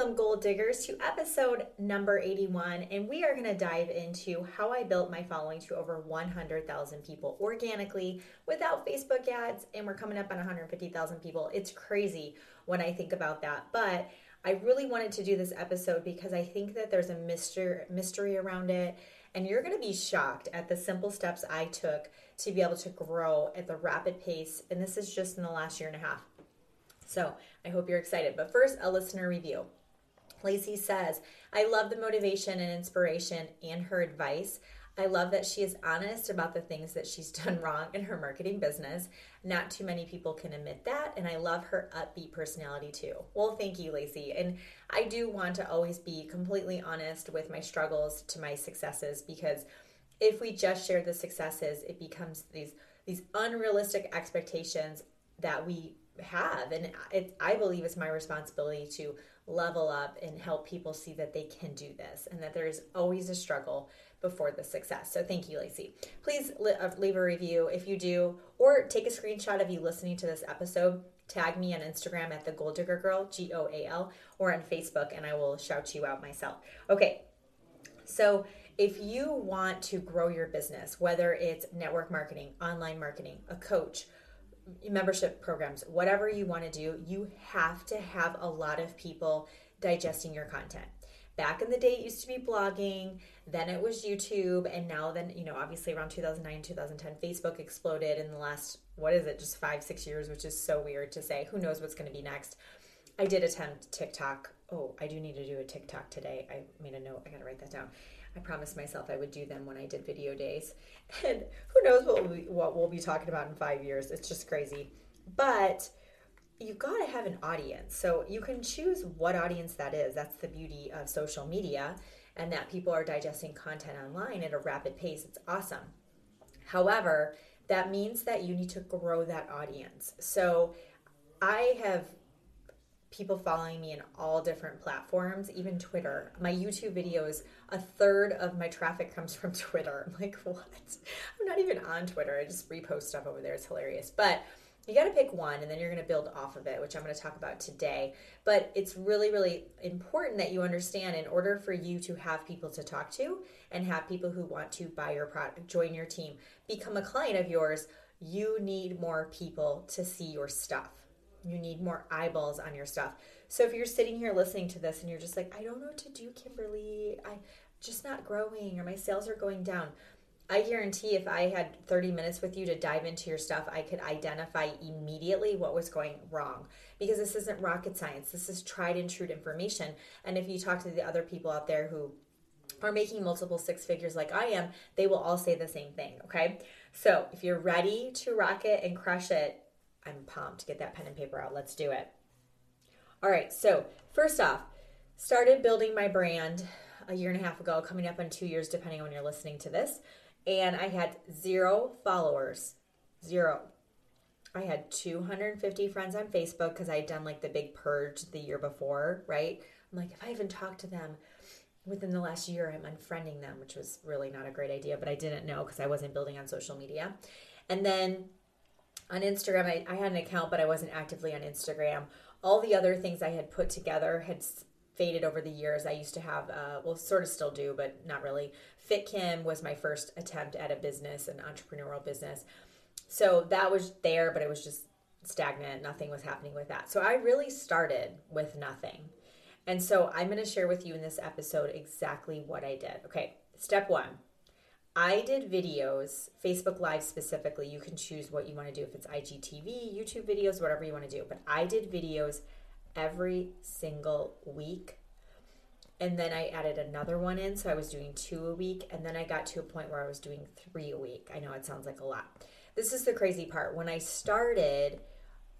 Welcome, Goal Diggers, to episode number 81. And we are going to dive into how I built my following to over 100,000 people organically without Facebook ads. And we're coming up on 150,000 people. It's crazy when I think about that. But I really wanted to do this episode because I think that there's a mystery, mystery around it. And you're going to be shocked at the simple steps I took to be able to grow at the rapid pace. And this is just in the last year and a half. So I hope you're excited. But first, a listener review. Lacey says, I love the motivation and inspiration and her advice. I love that she is honest about the things that she's done wrong in her marketing business. Not too many people can admit that. And I love her upbeat personality too. Well, thank you, Lacey. And I do want to always be completely honest with my struggles to my successes because if we just share the successes, it becomes these these unrealistic expectations that we have and it, i believe it's my responsibility to level up and help people see that they can do this and that there is always a struggle before the success. So thank you lacey. Please uh, leave a review if you do or take a screenshot of you listening to this episode. Tag me on instagram at the Goal digger girl g-o-a-l or on facebook and i will shout you out myself. Okay. So if you want to grow your business whether it's network marketing online marketing a coach membership programs, whatever you want to do, you have to have a lot of people digesting your content. Back in the day, it used to be blogging, then it was YouTube, and now, then, you know, obviously around 2009, 2010, Facebook exploded in the last, what is it, just five, six years, which is so weird to say. Who knows what's going to be next? I did attempt TikTok. Oh, I do need to do a TikTok today. I made a note. I got to write that down. I promised myself I would do them when I did video days. And who knows what, we, what we'll be talking about in five years. It's just crazy. But you got to have an audience. So you can choose what audience that is. That's the beauty of social media and that people are digesting content online at a rapid pace. It's awesome. However, that means that you need to grow that audience. So I have people following me in all different platforms, even Twitter. My YouTube videos, a third of my traffic comes from Twitter. I'm like, what? I'm not even on Twitter. I just repost stuff over there. It's hilarious. But you got to pick one and then you're going to build off of it, which I'm going to talk about today. But it's really, really important that you understand in order for you to have people to talk to and have people who want to buy your product, join your team, become a client of yours, you need more people to see your stuff you need more eyeballs on your stuff. So if you're sitting here listening to this and you're just like, I don't know what to do, Kimberly, I'm just not growing or my sales are going down. I guarantee if I had 30 minutes with you to dive into your stuff, I could identify immediately what was going wrong because this isn't rocket science. This is tried and true information. And if you talk to the other people out there who are making multiple six figures like I am, they will all say the same thing. Okay. So if you're ready to rock it and crush it, I'm pumped. To get that pen and paper out. Let's do it. All right. So, first off, started building my brand a year and a half ago, coming up on two years, depending on when you're listening to this. And I had zero followers. Zero. I had 250 friends on Facebook because I had done like the big purge the year before, right? I'm like, if I even talked to them within the last year, I'm unfriending them, which was really not a great idea, but I didn't know because I wasn't building on social media. And then on Instagram, I, I had an account, but I wasn't actively on Instagram. All the other things I had put together had faded over the years. I used to have, uh, well, sort of still do, but not really. Fit Kim was my first attempt at a business, an entrepreneurial business. So that was there, but it was just stagnant. Nothing was happening with that. So I really started with nothing. And so I'm going to share with you in this episode exactly what I did. Okay, step one I did videos, Facebook Live specifically. You can choose what you want to do if it's IGTV, YouTube videos, whatever you want to do. But I did videos every single week. And then I added another one in. So I was doing two a week. And then I got to a point where I was doing three a week. I know it sounds like a lot. This is the crazy part. When I started,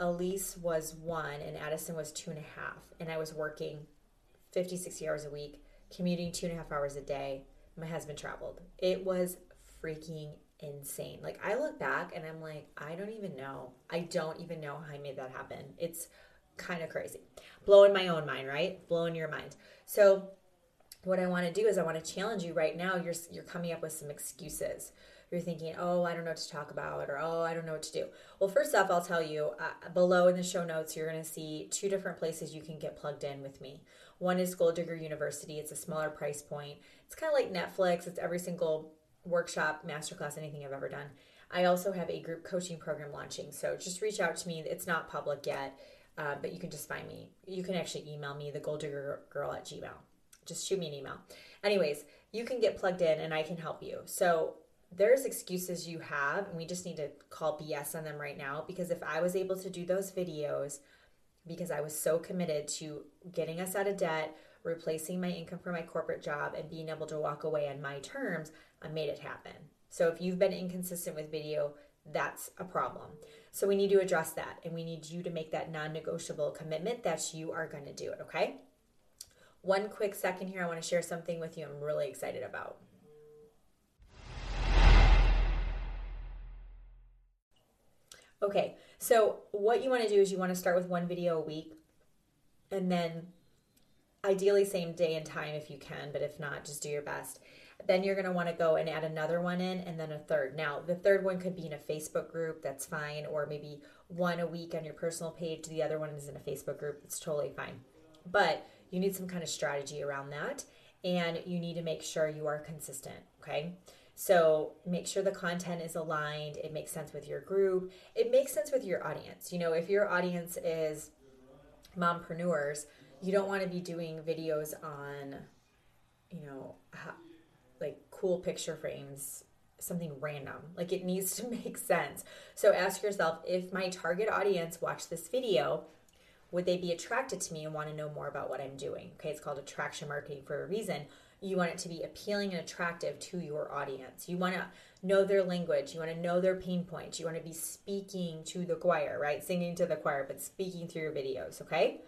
Elise was one and Addison was two and a half. And I was working 50, 60 hours a week, commuting two and a half hours a day my husband traveled. It was freaking insane. Like I look back and I'm like, I don't even know. I don't even know how I made that happen. It's kind of crazy. Blowing my own mind, right? Blowing your mind. So what I want to do is I want to challenge you right now. You're you're coming up with some excuses. You're thinking, "Oh, I don't know what to talk about," or "Oh, I don't know what to do." Well, first off, I'll tell you uh, below in the show notes, you're going to see two different places you can get plugged in with me. One is Goal Digger University. It's a smaller price point. It's kind of like Netflix. It's every single workshop, masterclass, anything I've ever done. I also have a group coaching program launching. So just reach out to me. It's not public yet, uh, but you can just find me. You can actually email me, the goal digger girl at gmail. Just shoot me an email. Anyways, you can get plugged in and I can help you. So there's excuses you have, and we just need to call BS on them right now because if I was able to do those videos because I was so committed to getting us out of debt, replacing my income for my corporate job, and being able to walk away on my terms, I made it happen. So if you've been inconsistent with video, that's a problem. So we need to address that and we need you to make that non negotiable commitment that you are going to do it, okay? One quick second here, I want to share something with you I'm really excited about. Okay, so what you want to do is you want to start with one video a week and then ideally same day and time if you can, but if not, just do your best. Then you're going to want to go and add another one in and then a third. Now, the third one could be in a Facebook group, that's fine, or maybe one a week on your personal page. The other one is in a Facebook group, it's totally fine. But you need some kind of strategy around that and you need to make sure you are consistent, okay? So make sure the content is aligned, it makes sense with your group, it makes sense with your audience. You know, if your audience is mompreneurs, you don't want to be doing videos on, you know, like cool picture frames, something random. Like it needs to make sense. So ask yourself if my target audience watched this video, would they be attracted to me and want to know more about what I'm doing? Okay, it's called attraction marketing for a reason. You want it to be appealing and attractive to your audience. You want to know their language. You want to know their pain points. You want to be speaking to the choir, right? Singing to the choir, but speaking through your videos, okay?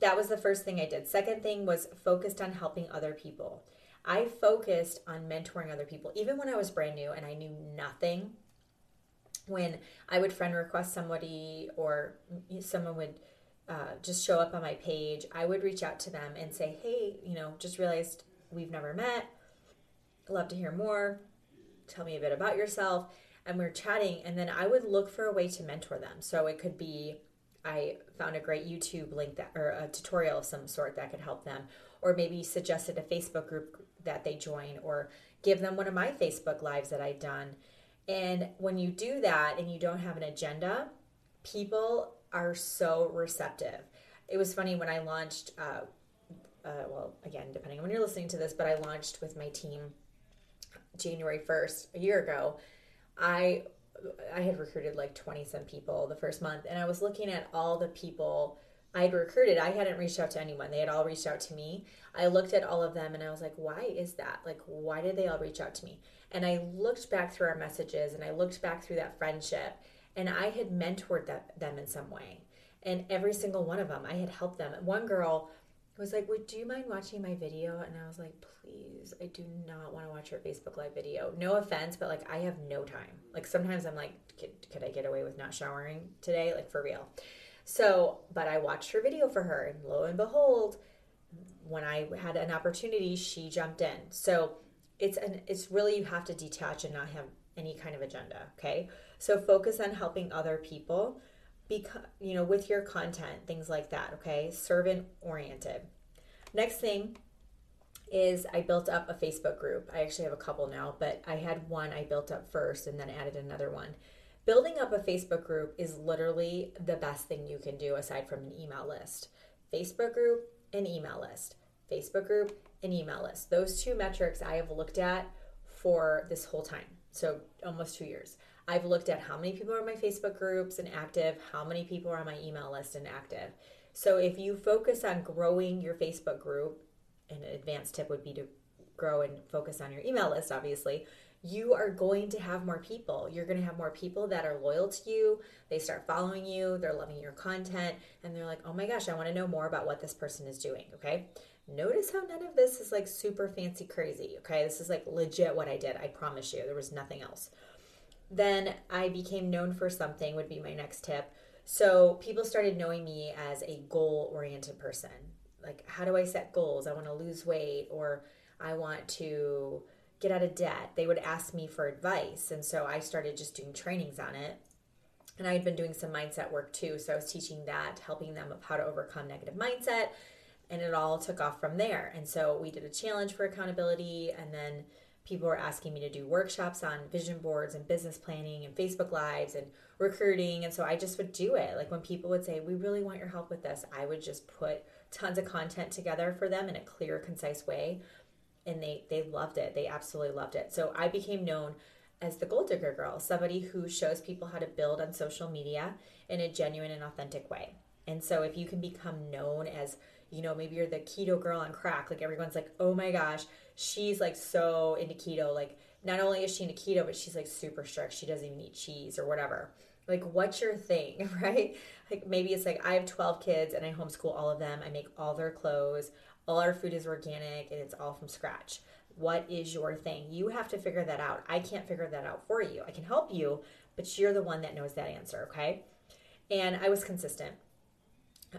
That was the first thing I did. Second thing was focused on helping other people. I focused on mentoring other people, even when I was brand new and I knew nothing. When I would friend request somebody or someone would uh, just show up on my page, I would reach out to them and say, Hey, you know, just realized we've never met. love to hear more. Tell me a bit about yourself. And we are chatting, and then I would look for a way to mentor them. So it could be I found a great YouTube link that or a tutorial of some sort that could help them, or maybe suggested a Facebook group that they join or give them one of my Facebook lives that I've done. And when you do that and you don't have an agenda, people are so receptive. It was funny when I launched, uh, uh, well, again, depending on when you're listening to this, but I launched with my team January 1st, a year ago. I I had recruited like 20 some people the first month, and I was looking at all the people I'd recruited, I hadn't reached out to anyone. They had all reached out to me. I looked at all of them and I was like, why is that? Like, why did they all reach out to me? And I looked back through our messages and I looked back through that friendship and I had mentored that, them in some way. And every single one of them, I had helped them. One girl was like, Would do you mind watching my video? And I was like, Please, I do not want to watch your Facebook Live video. No offense, but like, I have no time. Like, sometimes I'm like, Could, could I get away with not showering today? Like, for real. So, but I watched her video for her, and lo and behold, when I had an opportunity, she jumped in. So it's an it's really you have to detach and not have any kind of agenda. Okay, so focus on helping other people, because you know with your content, things like that. Okay, servant oriented. Next thing is I built up a Facebook group. I actually have a couple now, but I had one I built up first and then added another one building up a Facebook group is literally the best thing you can do aside from an email list. Facebook group, an email list. Facebook group, an email list. Those two metrics I have looked at for this whole time. So almost two years. I've looked at how many people are in my Facebook groups and active, how many people are on my email list and active. So if you focus on growing your Facebook group, an advanced tip would be to grow and focus on your email list, obviously you are going to have more people. You're going to have more people that are loyal to you. They start following you, they're loving your content, and they're like, oh my gosh, I want to know more about what this person is doing. Okay. Notice how none of this is like super fancy crazy. Okay. This is like legit what I did. I promise you, there was nothing else. Then I became known for something, would be my next tip. So people started knowing me as a goal oriented person. like how do I set goals? I want to lose weight or I want to get out of debt. They would ask me for advice. And so I started just doing trainings on it. And I had been doing some mindset work too. So I was teaching that, helping them of how to overcome negative mindset. And it all took off from there. And so we did a challenge for accountability. And then people were asking me to do workshops on vision boards and business planning and Facebook Lives and recruiting. And so I just would do it. Like when people would say, We really want your help with this, I would just put tons of content together for them in a clear, concise way. And they, they loved it. They absolutely loved it. So I became known as the goal digger girl, somebody who shows people how to build on social media in a genuine and authentic way. And so if you can become known as, you know, maybe you're the keto girl on crack, like everyone's like, oh my gosh, she's like so into keto. Like not only is she into keto, but she's like super strict. She doesn't even eat cheese or whatever. Like, what's your thing, right? Like, maybe it's like I have 12 kids and I homeschool all of them. I make all their clothes. All our food is organic and it's all from scratch. What is your thing? You have to figure that out. I can't figure that out for you. I can help you, but you're the one that knows that answer, okay? And I was consistent.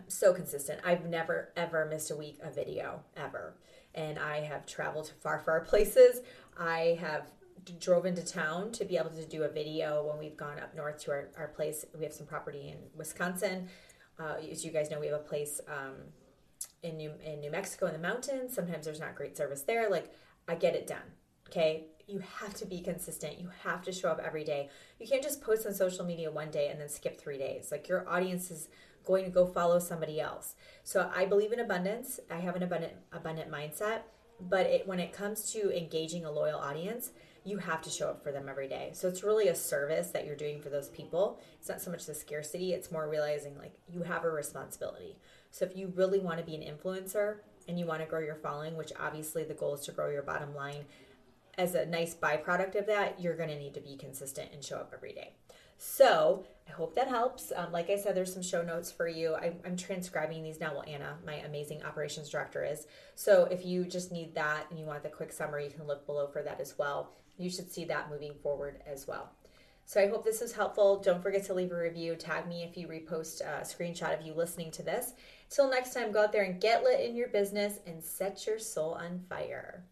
So consistent. I've never, ever missed a week of video, ever. And I have traveled to far, far places. I have drove into town to be able to do a video when we've gone up north to our, our place. We have some property in Wisconsin. Uh, as you guys know, we have a place um, in New in New Mexico in the mountains. Sometimes there's not great service there. Like I get it done. Okay, you have to be consistent. You have to show up every day. You can't just post on social media one day and then skip three days. Like your audience is going to go follow somebody else. So I believe in abundance. I have an abundant abundant mindset, but it, when it comes to engaging a loyal audience, you have to show up for them every day. So it's really a service that you're doing for those people. It's not so much the scarcity, it's more realizing like you have a responsibility. So if you really want to be an influencer and you want to grow your following, which obviously the goal is to grow your bottom line, as a nice byproduct of that, you're going to need to be consistent and show up every day. So I hope that helps. Um, like I said, there's some show notes for you. I, I'm transcribing these now. Well, Anna, my amazing operations director, is. So if you just need that and you want the quick summary, you can look below for that as well you should see that moving forward as well. So I hope this was helpful. Don't forget to leave a review. Tag me if you repost a screenshot of you listening to this. Till next time, go out there and get lit in your business and set your soul on fire.